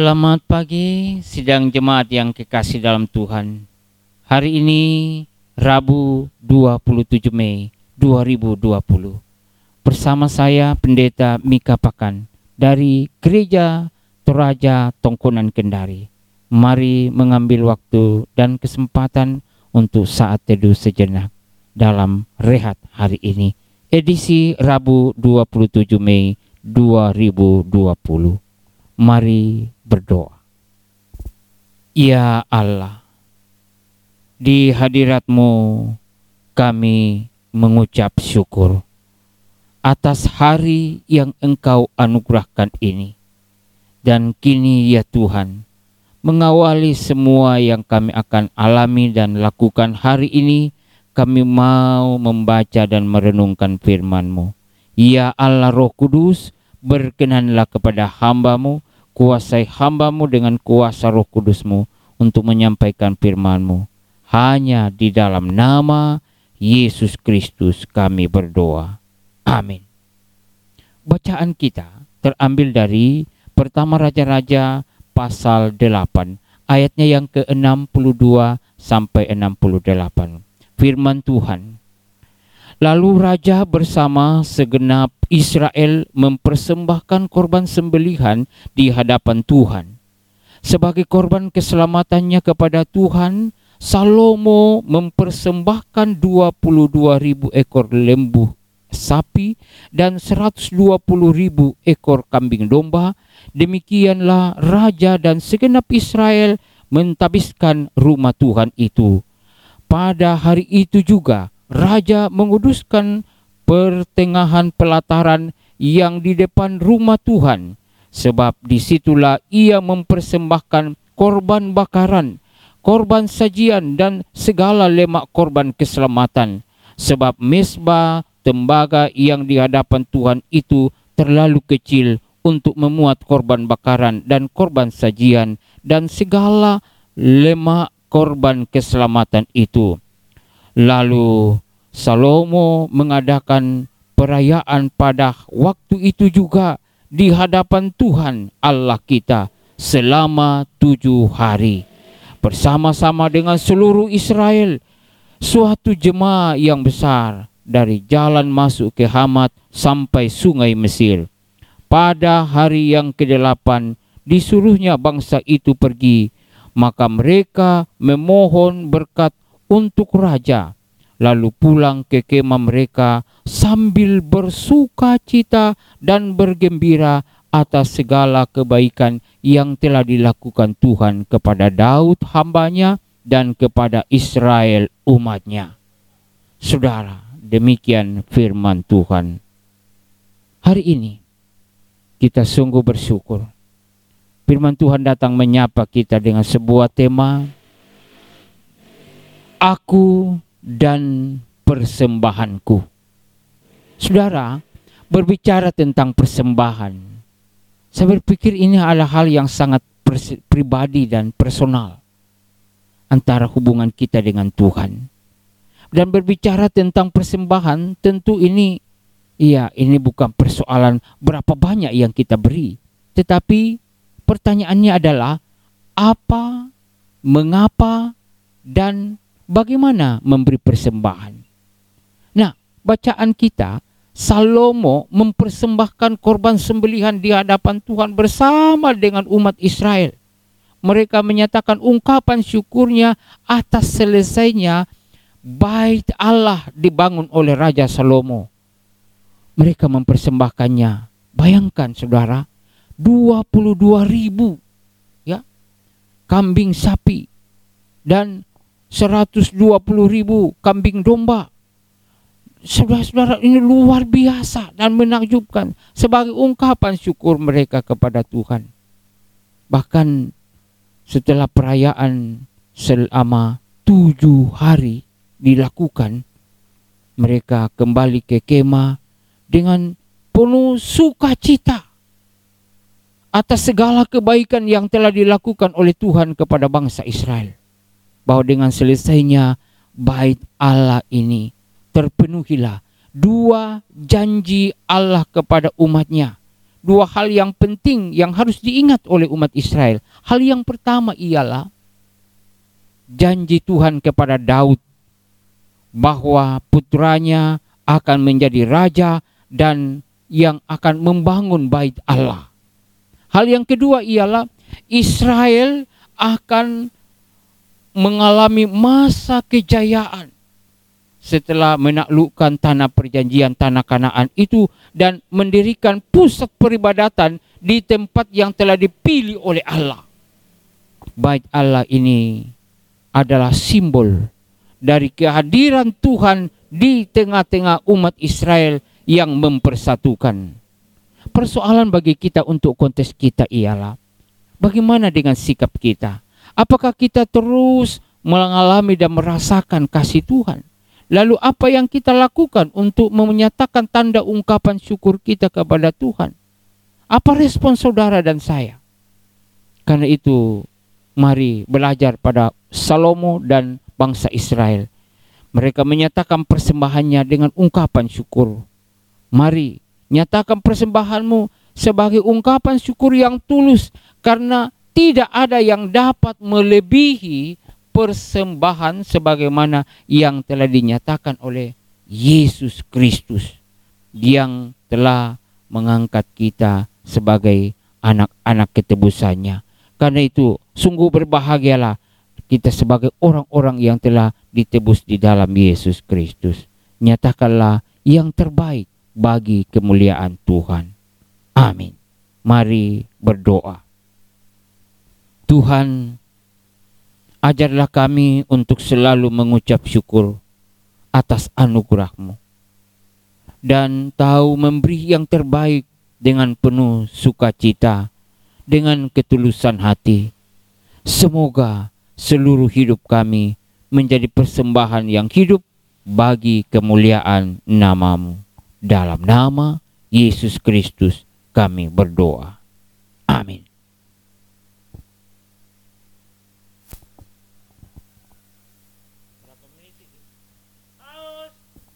Selamat pagi, sidang jemaat yang kekasih dalam Tuhan. Hari ini Rabu 27 Mei 2020. Bersama saya Pendeta Mika Pakan dari Gereja Toraja Tongkonan Kendari. Mari mengambil waktu dan kesempatan untuk saat teduh sejenak dalam rehat hari ini. Edisi Rabu 27 Mei 2020. Mari berdoa. Ya Allah, di hadiratmu kami mengucap syukur atas hari yang engkau anugerahkan ini. Dan kini ya Tuhan, mengawali semua yang kami akan alami dan lakukan hari ini, kami mau membaca dan merenungkan firman-Mu. Ya Allah Roh Kudus, berkenanlah kepada hambamu kuasai hambamu dengan kuasa roh kudusmu untuk menyampaikan firmanmu. Hanya di dalam nama Yesus Kristus kami berdoa. Amin. Bacaan kita terambil dari pertama Raja-Raja pasal 8 ayatnya yang ke-62 sampai 68. Firman Tuhan Lalu raja bersama segenap Israel mempersembahkan korban sembelihan di hadapan Tuhan. Sebagai korban keselamatannya kepada Tuhan, Salomo mempersembahkan 22 ribu ekor lembu sapi dan 120 ribu ekor kambing domba. Demikianlah raja dan segenap Israel mentabiskan rumah Tuhan itu. Pada hari itu juga raja menguduskan pertengahan pelataran yang di depan rumah Tuhan, sebab di situlah ia mempersembahkan korban bakaran, korban sajian, dan segala lemak korban keselamatan. Sebab mesbah tembaga yang di hadapan Tuhan itu terlalu kecil untuk memuat korban bakaran dan korban sajian dan segala lemak korban keselamatan itu Lalu Salomo mengadakan perayaan pada waktu itu juga di hadapan Tuhan Allah kita selama tujuh hari bersama-sama dengan seluruh Israel suatu jemaah yang besar dari jalan masuk ke Hamat sampai sungai Mesir. Pada hari yang kedelapan disuruhnya bangsa itu pergi, maka mereka memohon berkat untuk raja, lalu pulang ke kemah mereka sambil bersuka cita dan bergembira atas segala kebaikan yang telah dilakukan Tuhan kepada Daud hambanya dan kepada Israel umatnya. Saudara, demikian firman Tuhan. Hari ini kita sungguh bersyukur. Firman Tuhan datang menyapa kita dengan sebuah tema aku dan persembahanku. Saudara, berbicara tentang persembahan, saya berpikir ini adalah hal yang sangat pribadi dan personal antara hubungan kita dengan Tuhan. Dan berbicara tentang persembahan, tentu ini, iya, ini bukan persoalan berapa banyak yang kita beri, tetapi pertanyaannya adalah apa, mengapa, bagaimana memberi persembahan. Nah, bacaan kita Salomo mempersembahkan korban sembelihan di hadapan Tuhan bersama dengan umat Israel. Mereka menyatakan ungkapan syukurnya atas selesainya bait Allah dibangun oleh Raja Salomo. Mereka mempersembahkannya. Bayangkan saudara, 22 ribu ya kambing sapi dan 120 ribu kambing domba. Saudara-saudara ini luar biasa dan menakjubkan sebagai ungkapan syukur mereka kepada Tuhan. Bahkan setelah perayaan selama tujuh hari dilakukan, mereka kembali ke kemah dengan penuh sukacita atas segala kebaikan yang telah dilakukan oleh Tuhan kepada bangsa Israel bahwa dengan selesainya bait Allah ini terpenuhilah dua janji Allah kepada umatnya dua hal yang penting yang harus diingat oleh umat Israel. Hal yang pertama ialah janji Tuhan kepada Daud bahwa putranya akan menjadi raja dan yang akan membangun bait Allah. Hal yang kedua ialah Israel akan mengalami masa kejayaan setelah menaklukkan tanah perjanjian tanah Kanaan itu dan mendirikan pusat peribadatan di tempat yang telah dipilih oleh Allah. Bait Allah ini adalah simbol dari kehadiran Tuhan di tengah-tengah umat Israel yang mempersatukan. Persoalan bagi kita untuk kontes kita ialah bagaimana dengan sikap kita? Apakah kita terus mengalami dan merasakan kasih Tuhan? Lalu apa yang kita lakukan untuk menyatakan tanda ungkapan syukur kita kepada Tuhan? Apa respon saudara dan saya? Karena itu mari belajar pada Salomo dan bangsa Israel. Mereka menyatakan persembahannya dengan ungkapan syukur. Mari, nyatakan persembahanmu sebagai ungkapan syukur yang tulus karena tidak ada yang dapat melebihi persembahan sebagaimana yang telah dinyatakan oleh Yesus Kristus yang telah mengangkat kita sebagai anak-anak ketebusannya. Karena itu sungguh berbahagialah kita sebagai orang-orang yang telah ditebus di dalam Yesus Kristus. Nyatakanlah yang terbaik bagi kemuliaan Tuhan. Amin. Mari berdoa. Tuhan, ajarlah kami untuk selalu mengucap syukur atas anugerah-Mu dan tahu memberi yang terbaik dengan penuh sukacita, dengan ketulusan hati. Semoga seluruh hidup kami menjadi persembahan yang hidup bagi kemuliaan namamu. Dalam nama Yesus Kristus kami berdoa. Amin.